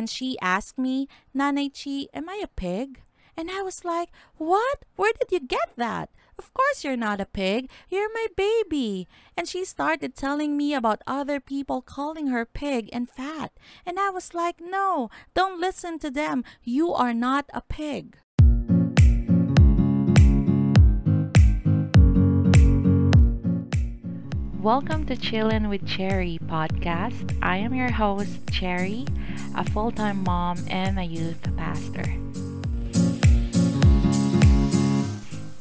and she asked me, Nanay Chi, am I a pig? And I was like, What? Where did you get that? Of course you're not a pig. You're my baby. And she started telling me about other people calling her pig and fat. And I was like, No, don't listen to them. You are not a pig. Welcome to Chillin' with Cherry podcast. I am your host, Cherry, a full time mom and a youth pastor.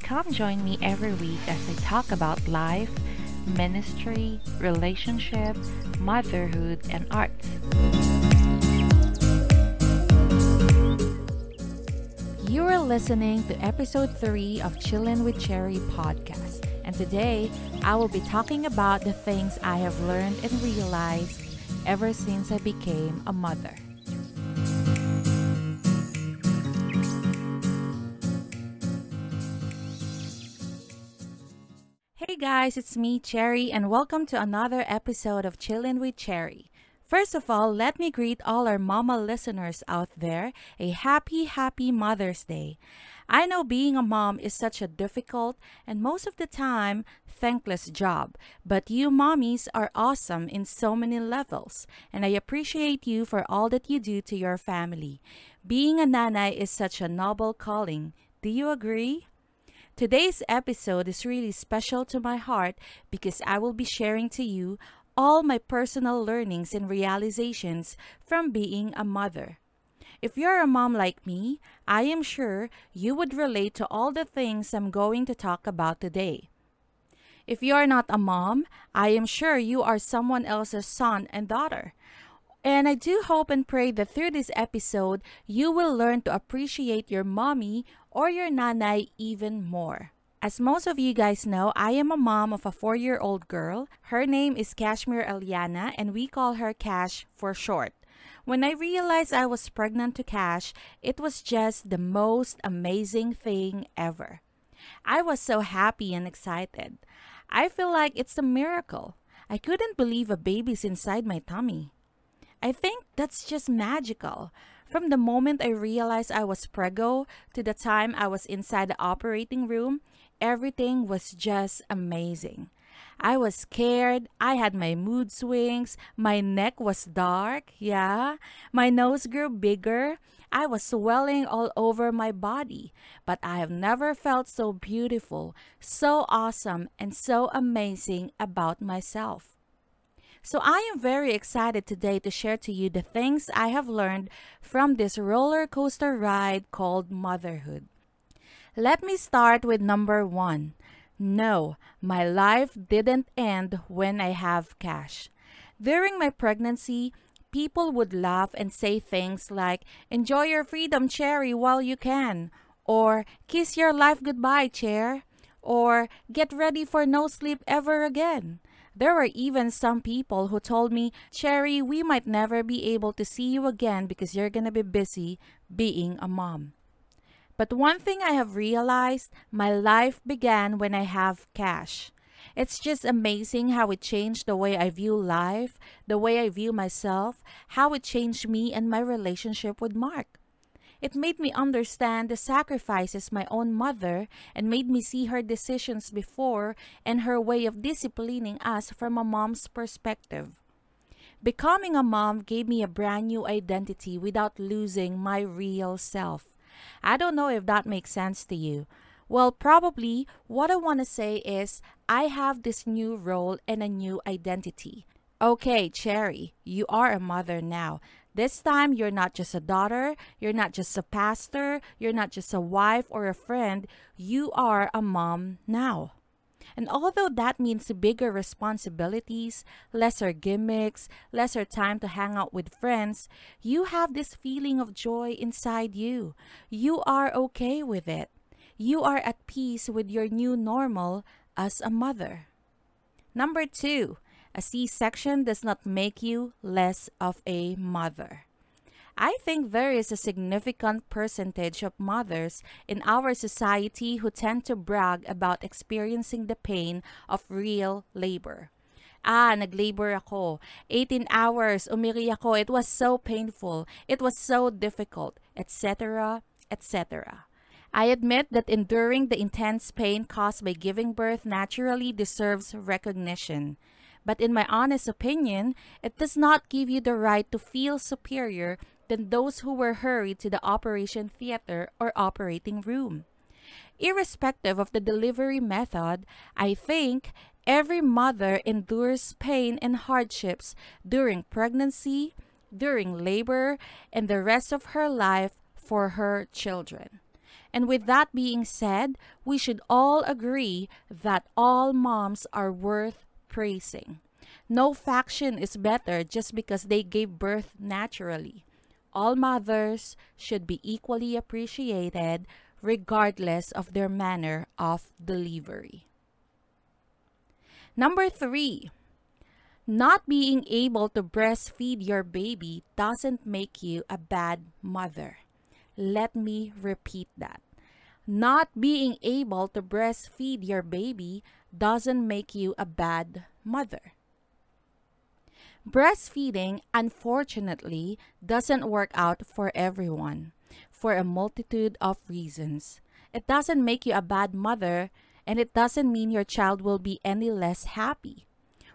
Come join me every week as I talk about life, ministry, relationship, motherhood, and arts. You are listening to episode 3 of Chillin' with Cherry podcast. And today, I will be talking about the things I have learned and realized ever since I became a mother. Hey guys, it's me, Cherry, and welcome to another episode of Chillin' with Cherry. First of all, let me greet all our mama listeners out there a happy, happy Mother's Day. I know being a mom is such a difficult and most of the time thankless job, but you mommies are awesome in so many levels, and I appreciate you for all that you do to your family. Being a nanay is such a noble calling. Do you agree? Today's episode is really special to my heart because I will be sharing to you all my personal learnings and realizations from being a mother. If you're a mom like me, I am sure you would relate to all the things I'm going to talk about today. If you're not a mom, I am sure you are someone else's son and daughter. And I do hope and pray that through this episode, you will learn to appreciate your mommy or your nanay even more. As most of you guys know, I am a mom of a four year old girl. Her name is Kashmir Eliana, and we call her Cash for short. When I realized I was pregnant to Cash, it was just the most amazing thing ever. I was so happy and excited. I feel like it's a miracle. I couldn't believe a baby's inside my tummy. I think that's just magical. From the moment I realized I was prego to the time I was inside the operating room, everything was just amazing. I was scared. I had my mood swings. My neck was dark. Yeah. My nose grew bigger. I was swelling all over my body. But I have never felt so beautiful, so awesome, and so amazing about myself. So I am very excited today to share to you the things I have learned from this roller coaster ride called motherhood. Let me start with number one. No, my life didn't end when I have Cash. During my pregnancy, people would laugh and say things like, Enjoy your freedom, Cherry, while you can, or Kiss your life goodbye, Chair, or Get ready for no sleep ever again. There were even some people who told me, Cherry, we might never be able to see you again because you're gonna be busy being a mom. But one thing I have realized my life began when I have Cash. It's just amazing how it changed the way I view life, the way I view myself, how it changed me and my relationship with Mark. It made me understand the sacrifices my own mother and made me see her decisions before and her way of disciplining us from a mom's perspective. Becoming a mom gave me a brand new identity without losing my real self. I don't know if that makes sense to you. Well, probably what I want to say is I have this new role and a new identity. Okay, Cherry, you are a mother now. This time, you're not just a daughter, you're not just a pastor, you're not just a wife or a friend, you are a mom now. And although that means bigger responsibilities, lesser gimmicks, lesser time to hang out with friends, you have this feeling of joy inside you. You are okay with it. You are at peace with your new normal as a mother. Number two, a C section does not make you less of a mother. I think there is a significant percentage of mothers in our society who tend to brag about experiencing the pain of real labor. Ah, naglabor ako. 18 hours, umiri ako. It was so painful. It was so difficult, etc., etc. I admit that enduring the intense pain caused by giving birth naturally deserves recognition. But in my honest opinion, it does not give you the right to feel superior than those who were hurried to the operation theater or operating room. Irrespective of the delivery method, I think every mother endures pain and hardships during pregnancy, during labor, and the rest of her life for her children. And with that being said, we should all agree that all moms are worth praising. No faction is better just because they gave birth naturally. All mothers should be equally appreciated regardless of their manner of delivery. Number three, not being able to breastfeed your baby doesn't make you a bad mother. Let me repeat that. Not being able to breastfeed your baby doesn't make you a bad mother. Breastfeeding, unfortunately, doesn't work out for everyone for a multitude of reasons. It doesn't make you a bad mother, and it doesn't mean your child will be any less happy.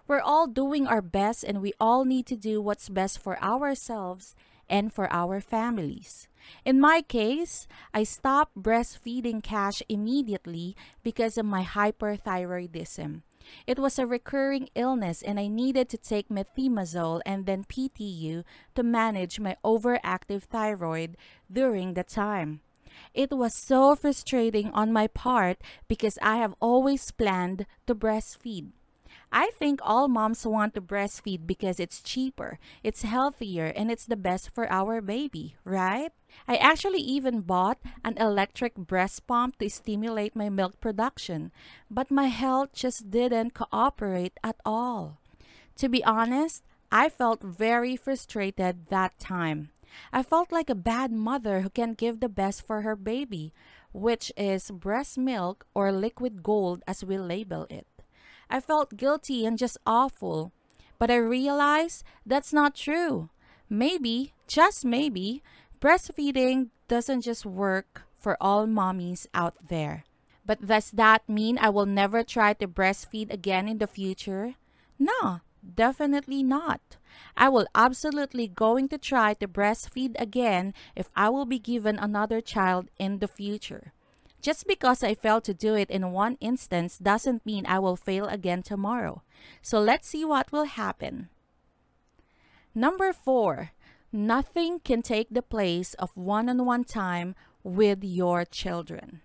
We're all doing our best, and we all need to do what's best for ourselves and for our families. In my case, I stopped breastfeeding Cash immediately because of my hyperthyroidism. It was a recurring illness and I needed to take methimazole and then PTU to manage my overactive thyroid during the time. It was so frustrating on my part because I have always planned to breastfeed. I think all moms want to breastfeed because it's cheaper, it's healthier, and it's the best for our baby, right? I actually even bought an electric breast pump to stimulate my milk production, but my health just didn't cooperate at all. To be honest, I felt very frustrated that time. I felt like a bad mother who can't give the best for her baby, which is breast milk or liquid gold as we label it. I felt guilty and just awful. But I realized that's not true. Maybe, just maybe, breastfeeding doesn't just work for all mommies out there. But does that mean I will never try to breastfeed again in the future? No, definitely not. I will absolutely going to try to breastfeed again if I will be given another child in the future. Just because I failed to do it in one instance doesn't mean I will fail again tomorrow. So let's see what will happen. Number four, nothing can take the place of one on one time with your children.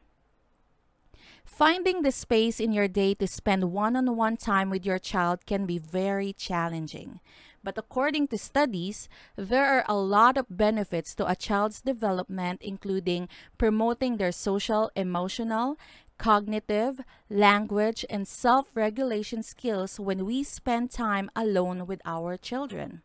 Finding the space in your day to spend one on one time with your child can be very challenging. But according to studies, there are a lot of benefits to a child's development, including promoting their social, emotional, cognitive, language, and self regulation skills when we spend time alone with our children.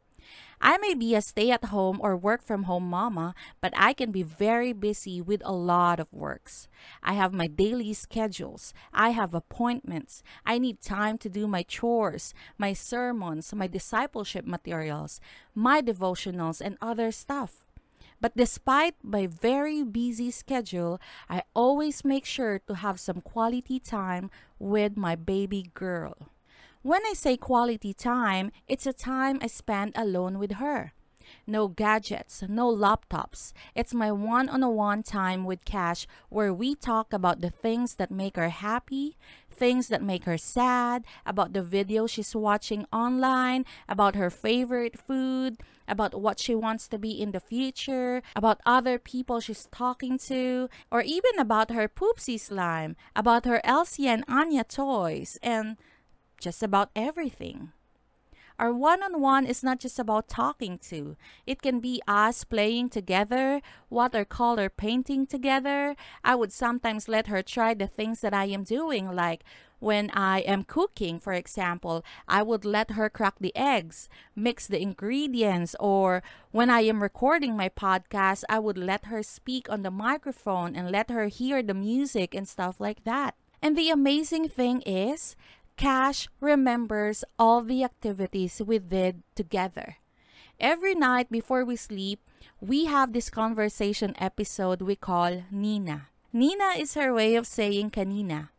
I may be a stay at home or work from home mama, but I can be very busy with a lot of works. I have my daily schedules. I have appointments. I need time to do my chores, my sermons, my discipleship materials, my devotionals, and other stuff. But despite my very busy schedule, I always make sure to have some quality time with my baby girl. When I say quality time, it's a time I spend alone with her. No gadgets, no laptops. It's my one on one time with Cash where we talk about the things that make her happy, things that make her sad, about the video she's watching online, about her favorite food, about what she wants to be in the future, about other people she's talking to, or even about her poopsie slime, about her Elsa and Anna toys, and just about everything. Our one on one is not just about talking to. It can be us playing together, watercolor painting together. I would sometimes let her try the things that I am doing, like when I am cooking, for example, I would let her crack the eggs, mix the ingredients, or when I am recording my podcast, I would let her speak on the microphone and let her hear the music and stuff like that. And the amazing thing is, Cash remembers all the activities we did together. Every night before we sleep, we have this conversation episode we call Nina. Nina is her way of saying kanina.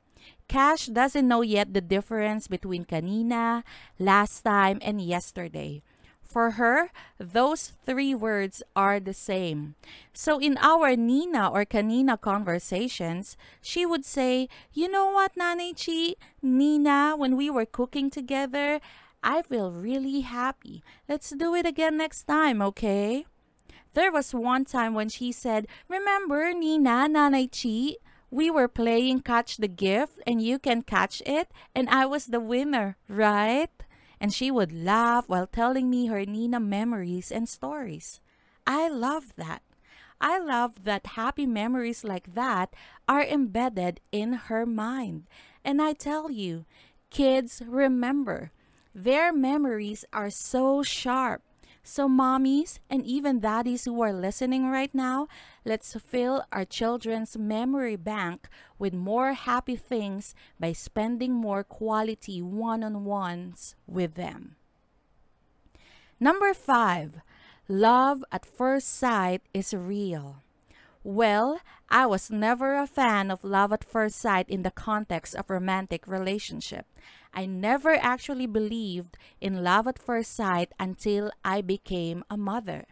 Cash doesn't know yet the difference between kanina, last time, and yesterday. For her, those three words are the same. So in our Nina or Kanina conversations, she would say, You know what, Nanay Chi? Nina, when we were cooking together, I feel really happy. Let's do it again next time, okay? There was one time when she said, Remember, Nina, Nanay Chi? We were playing catch the gift and you can catch it, and I was the winner, right? And she would laugh while telling me her Nina memories and stories. I love that. I love that happy memories like that are embedded in her mind. And I tell you, kids remember. Their memories are so sharp. So, mommies and even daddies who are listening right now, let's fill our children's memory bank with more happy things by spending more quality one on ones with them. Number five, love at first sight is real. Well, I was never a fan of love at first sight in the context of romantic relationship. I never actually believed in love at first sight until I became a mother.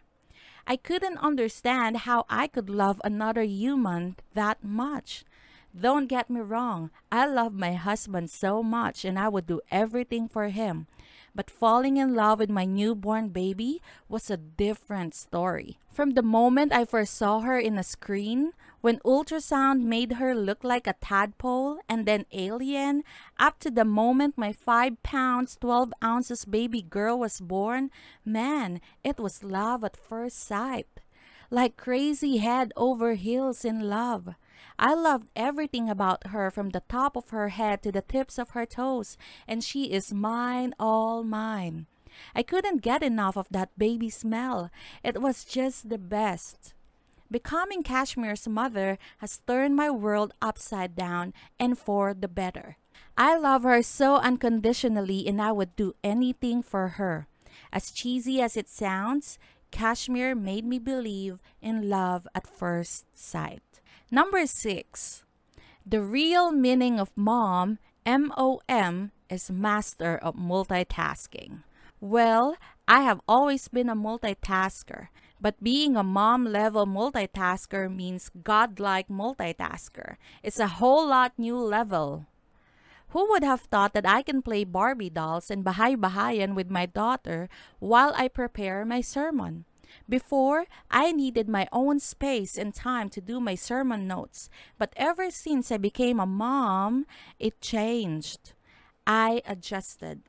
I couldn't understand how I could love another human that much. Don't get me wrong, I love my husband so much and I would do everything for him. But falling in love with my newborn baby was a different story. From the moment I first saw her in a screen, when ultrasound made her look like a tadpole and then alien, up to the moment my 5 pounds 12 ounces baby girl was born, man, it was love at first sight. Like crazy head over heels in love. I loved everything about her from the top of her head to the tips of her toes, and she is mine, all mine. I couldn't get enough of that baby smell. It was just the best. Becoming Kashmir's mother has turned my world upside down and for the better. I love her so unconditionally and I would do anything for her. As cheesy as it sounds, Kashmir made me believe in love at first sight. Number six, the real meaning of mom, M O M, is master of multitasking. Well, I have always been a multitasker, but being a mom level multitasker means godlike multitasker. It's a whole lot new level. Who would have thought that I can play Barbie dolls and bahay-bahayan with my daughter while I prepare my sermon? Before, I needed my own space and time to do my sermon notes, but ever since I became a mom, it changed. I adjusted.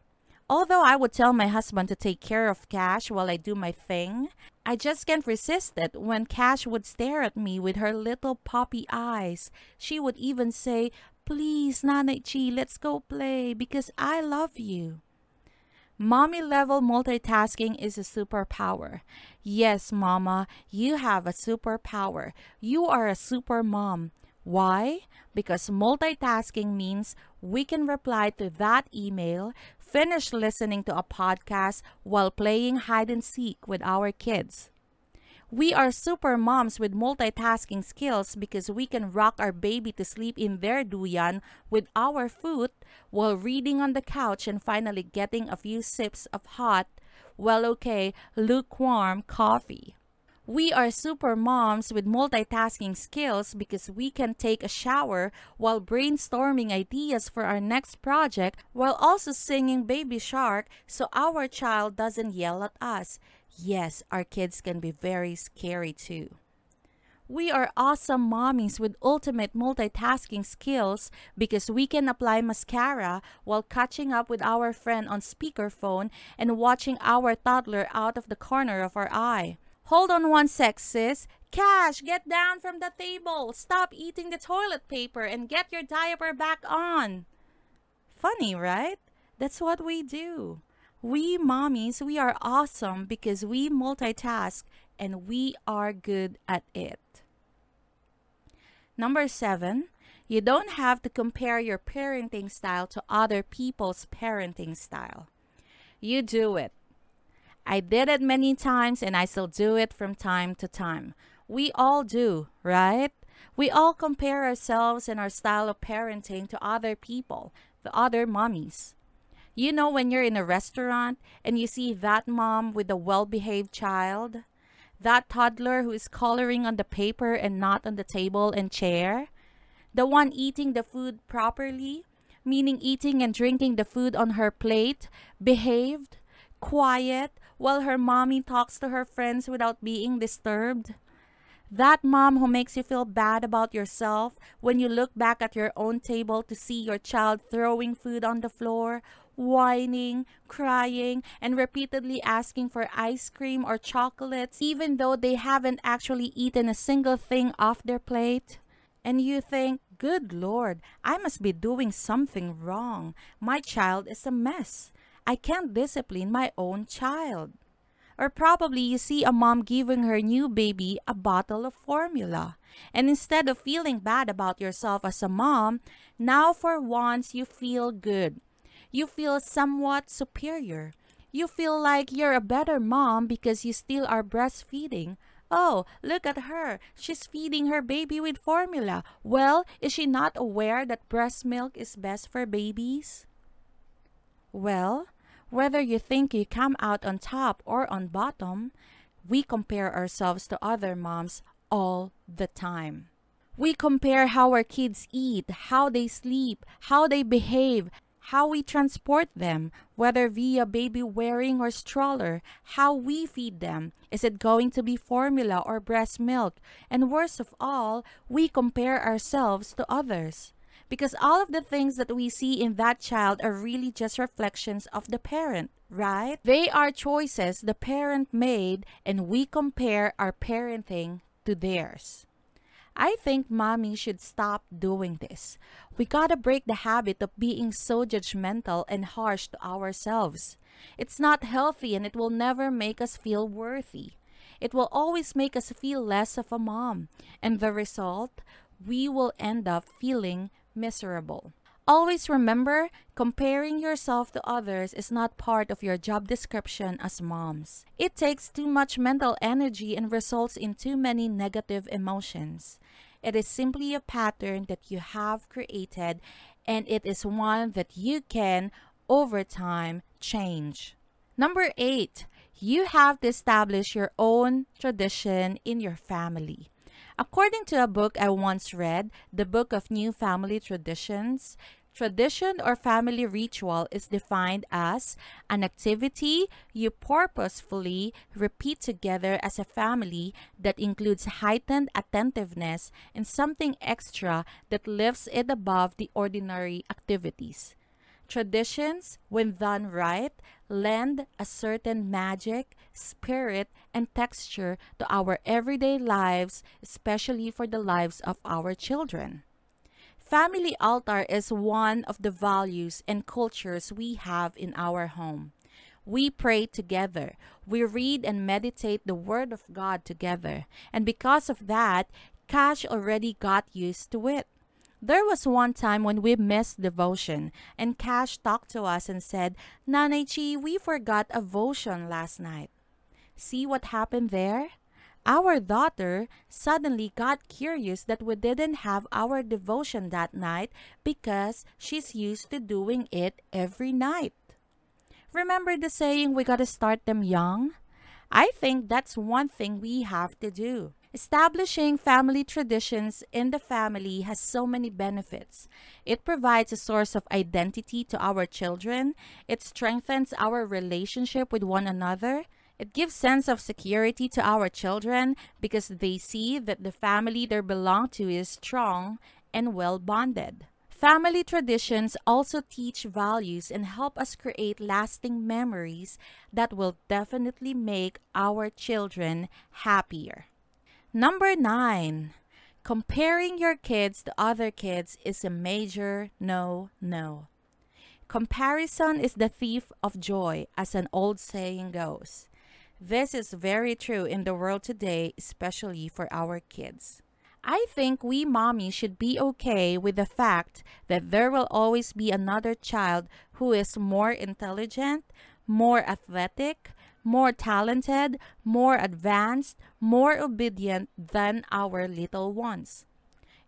Although I would tell my husband to take care of Cash while I do my thing, I just can't resist it when Cash would stare at me with her little poppy eyes. She would even say, Please, Nanay Chi, let's go play because I love you. Mommy level multitasking is a superpower. Yes, Mama, you have a superpower. You are a super mom. Why? Because multitasking means we can reply to that email, finish listening to a podcast while playing hide and seek with our kids. We are super moms with multitasking skills because we can rock our baby to sleep in their duyan with our foot while reading on the couch and finally getting a few sips of hot, well, okay, lukewarm coffee. We are super moms with multitasking skills because we can take a shower while brainstorming ideas for our next project while also singing Baby Shark so our child doesn't yell at us. Yes, our kids can be very scary too. We are awesome mommies with ultimate multitasking skills because we can apply mascara while catching up with our friend on speakerphone and watching our toddler out of the corner of our eye. Hold on one sec, sis. Cash, get down from the table. Stop eating the toilet paper and get your diaper back on. Funny, right? That's what we do. We mommies, we are awesome because we multitask and we are good at it. Number seven, You don't have to compare your parenting style to other people's parenting style. You do it. I did it many times and I still do it from time to time. We all do, right? We all compare ourselves and our style of parenting to other people, the other mommies. You know, when you're in a restaurant and you see that mom with a well behaved child, that toddler who is coloring on the paper and not on the table and chair, the one eating the food properly, meaning eating and drinking the food on her plate, behaved, quiet, while her mommy talks to her friends without being disturbed. That mom who makes you feel bad about yourself when you look back at your own table to see your child throwing food on the floor, whining, crying, and repeatedly asking for ice cream or chocolates, even though they haven't actually eaten a single thing off their plate. And you think, good Lord, I must be doing something wrong. My child is a mess. I can't discipline my own child. Or probably you see a mom giving her new baby a bottle of formula. And instead of feeling bad about yourself as a mom, now for once you feel good. You feel somewhat superior. You feel like you're a better mom because you still are breastfeeding. Oh, look at her. She's feeding her baby with formula. Well, is she not aware that breast milk is best for babies? Well, whether you think you come out on top or on bottom, we compare ourselves to other moms all the time. We compare how our kids eat, how they sleep, how they behave, how we transport them, whether via baby wearing or stroller, how we feed them. Is it going to be formula or breast milk? And worst of all, we compare ourselves to others because all of the things that we see in that child are really just reflections of the parent, right? They are choices the parent made, and we compare our parenting to theirs. I think mommy should stop doing this. We gotta break the habit of being so judgmental and harsh to ourselves. It's not healthy and it will never make us feel worthy. It will always make us feel less of a mom. And the result, we will end up feeling miserable. Always remember, comparing yourself to others is not part of your job description as moms. It takes too much mental energy and results in too many negative emotions. It is simply a pattern that you have created, and it is one that you can, over time, change. Number eight, you have to establish your own tradition in your family. According to a book I once read, the Book of New Family Traditions, Tradition or family ritual is defined as an activity you purposefully repeat together as a family that includes heightened attentiveness and something extra that lifts it above the ordinary activities. Traditions, when done right, lend a certain magic, spirit, and texture to our everyday lives, especially for the lives of our children. Family altar is one of the values and cultures we have in our home. We pray together. We read and meditate the Word of God together. And because of that, Cash already got used to it. There was one time when we missed devotion, and Cash talked to us and said, Nanay Chi, we forgot a devotion last night. See what happened there? Our daughter suddenly got curious that we didn't have our devotion that night because she's used to doing it every night. Remember the saying, we gotta start them young? I think that's one thing we have to do. Establishing family traditions in the family has so many benefits. It provides a source of identity to our children, it strengthens our relationship with one another, it gives sense of security to our children because they see that the family they belong to is strong and well bonded. Family traditions also teach values and help us create lasting memories that will definitely make our children happier. Number nine, comparing your kids to other kids is a major no no. Comparison is the thief of joy, as an old saying goes. This is very true in the world today, especially for our kids. I think we mommies should be okay with the fact that there will always be another child who is more intelligent, more athletic, more talented, more advanced, more obedient than our little ones.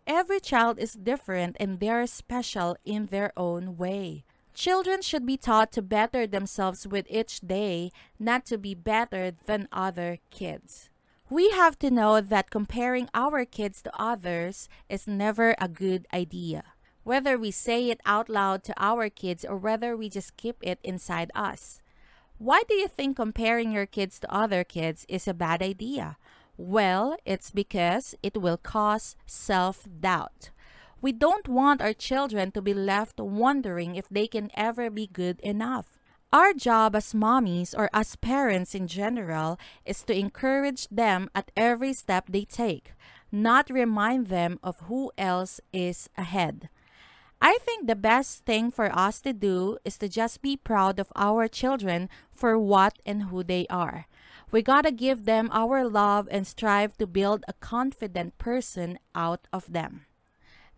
Every child is different and they're special in their own way. Children should be taught to better themselves with each day, not to be better than other kids. We have to know that comparing our kids to others is never a good idea. Whether we say it out loud to our kids or whether we just keep it inside us. Why do you think comparing your kids to other kids is a bad idea? Well, it's because it will cause self doubt. We don't want our children to be left wondering if they can ever be good enough. Our job as mommies or as parents in general is to encourage them at every step they take, not remind them of who else is ahead. I think the best thing for us to do is to just be proud of our children for what and who they are. We gotta give them our love and strive to build a confident person out of them.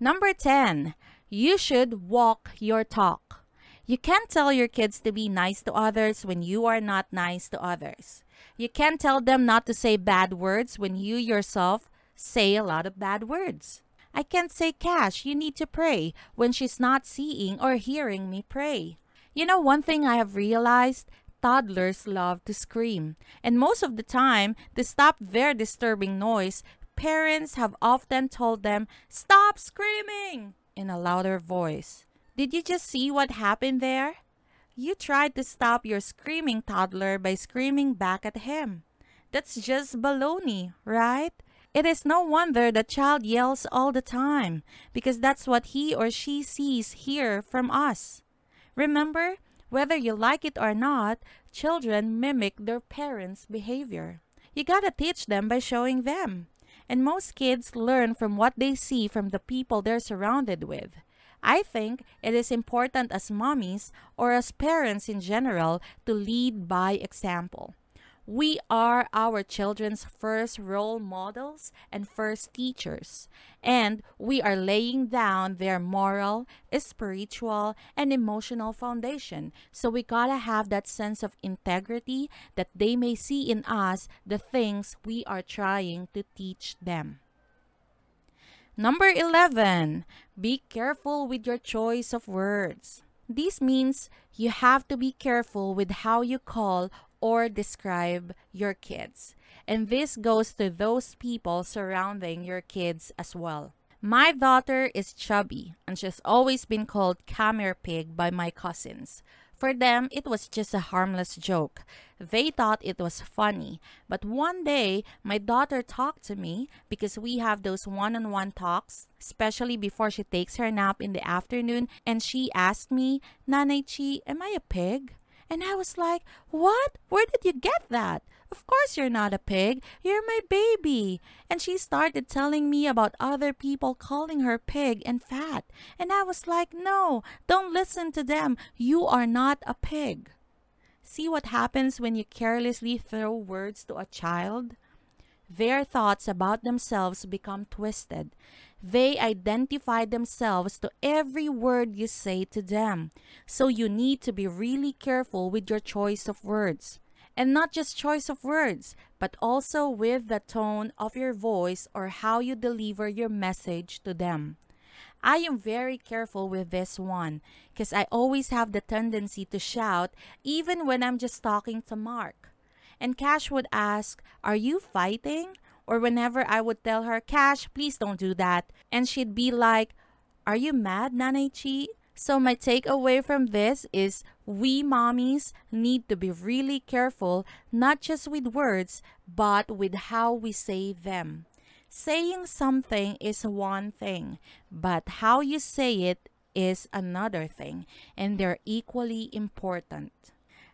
Number 10, you should walk your talk. You can't tell your kids to be nice to others when you are not nice to others. You can't tell them not to say bad words when you yourself say a lot of bad words. I can't say, Cash, you need to pray when she's not seeing or hearing me pray. You know, one thing I have realized toddlers love to scream. And most of the time, to stop their disturbing noise, parents have often told them, Stop screaming! in a louder voice. Did you just see what happened there? You tried to stop your screaming toddler by screaming back at him. That's just baloney, right? It is no wonder the child yells all the time because that's what he or she sees here from us. Remember, whether you like it or not, children mimic their parents' behavior. You gotta teach them by showing them. And most kids learn from what they see from the people they're surrounded with. I think it is important as mommies or as parents in general to lead by example. We are our children's first role models and first teachers, and we are laying down their moral, spiritual, and emotional foundation. So we gotta have that sense of integrity that they may see in us the things we are trying to teach them. Number 11, be careful with your choice of words. This means you have to be careful with how you call or describe your kids. And this goes to those people surrounding your kids as well. My daughter is chubby, and she's always been called camera pig by my cousins. For them, it was just a harmless joke. They thought it was funny. But one day, my daughter talked to me because we have those one on one talks, especially before she takes her nap in the afternoon. And she asked me, Nanay Chi, am I a pig? And I was like, What? Where did you get that? Of course you're not a pig. You're my baby. And she started telling me about other people calling her pig and fat. And I was like, No, don't listen to them. You are not a pig. See what happens when you carelessly throw words to a child? Their thoughts about themselves become twisted. They identify themselves to every word you say to them. So you need to be really careful with your choice of words. And not just choice of words, but also with the tone of your voice or how you deliver your message to them. I am very careful with this one because I always have the tendency to shout even when I'm just talking to Mark. And Cash would ask, Are you fighting? Or whenever I would tell her, Cash, please don't do that. And she'd be like, Are you mad, Nanay Chi? So my takeaway from this is we mommies need to be really careful, not just with words, but with how we say them. Saying something is one thing, but how you say it is another thing, and they're equally important.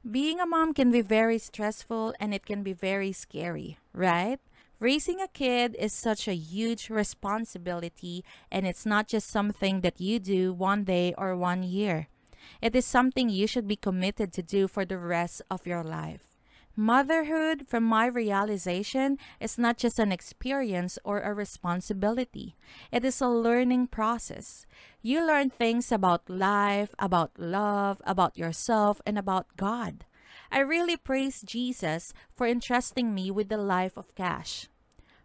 Being a mom can be very stressful and it can be very scary, right? Raising a kid is such a huge responsibility, and it's not just something that you do one day or one year. It is something you should be committed to do for the rest of your life. Motherhood, from my realization, is not just an experience or a responsibility. It is a learning process. You learn things about life, about love, about yourself, and about God. I really praise Jesus for entrusting me with the life of Cash.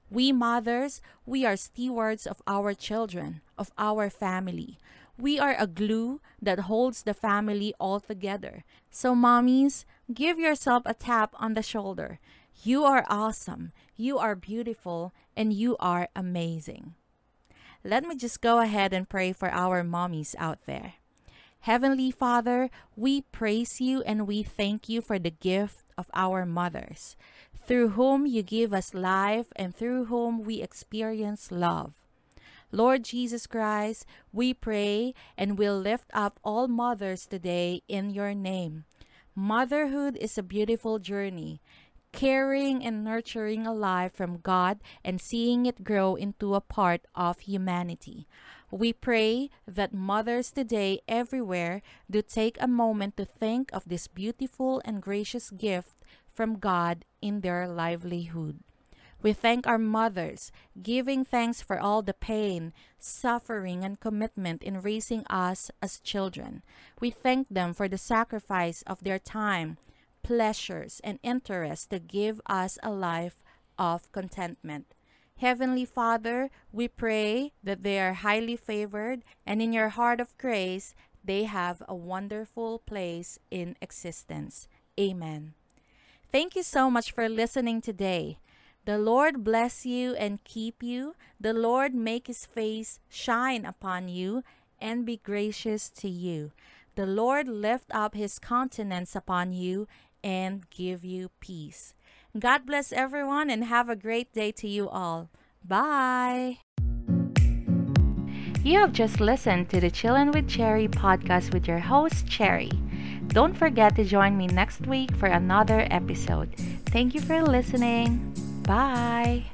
We mothers, we are stewards of our children, of our family. We are a glue that holds the family all together. So, mommies, give yourself a tap on the shoulder. You are awesome, you are beautiful, and you are amazing. Let me just go ahead and pray for our mommies out there. Heavenly Father, we praise you and we thank you for the gift of our mothers, through whom you give us life and through whom we experience love. Lord Jesus Christ, we pray and will lift up all mothers today in your name. Motherhood is a beautiful journey, caring and nurturing a life from God and seeing it grow into a part of humanity. We pray that mothers today everywhere do take a moment to think of this beautiful and gracious gift from God in their livelihood. We thank our mothers, giving thanks for all the pain, suffering, and commitment in raising us as children. We thank them for the sacrifice of their time, pleasures, and interest to give us a life of contentment. Heavenly Father, we pray that they are highly favored and in your heart of grace, they have a wonderful place in existence. Amen. Thank you so much for listening today. The Lord bless you and keep you. The Lord make his face shine upon you and be gracious to you. The Lord lift up his countenance upon you and give you peace. God bless everyone and have a great day to you all. Bye. You have just listened to the Chillin' with Cherry podcast with your host, Cherry. Don't forget to join me next week for another episode. Thank you for listening. Bye.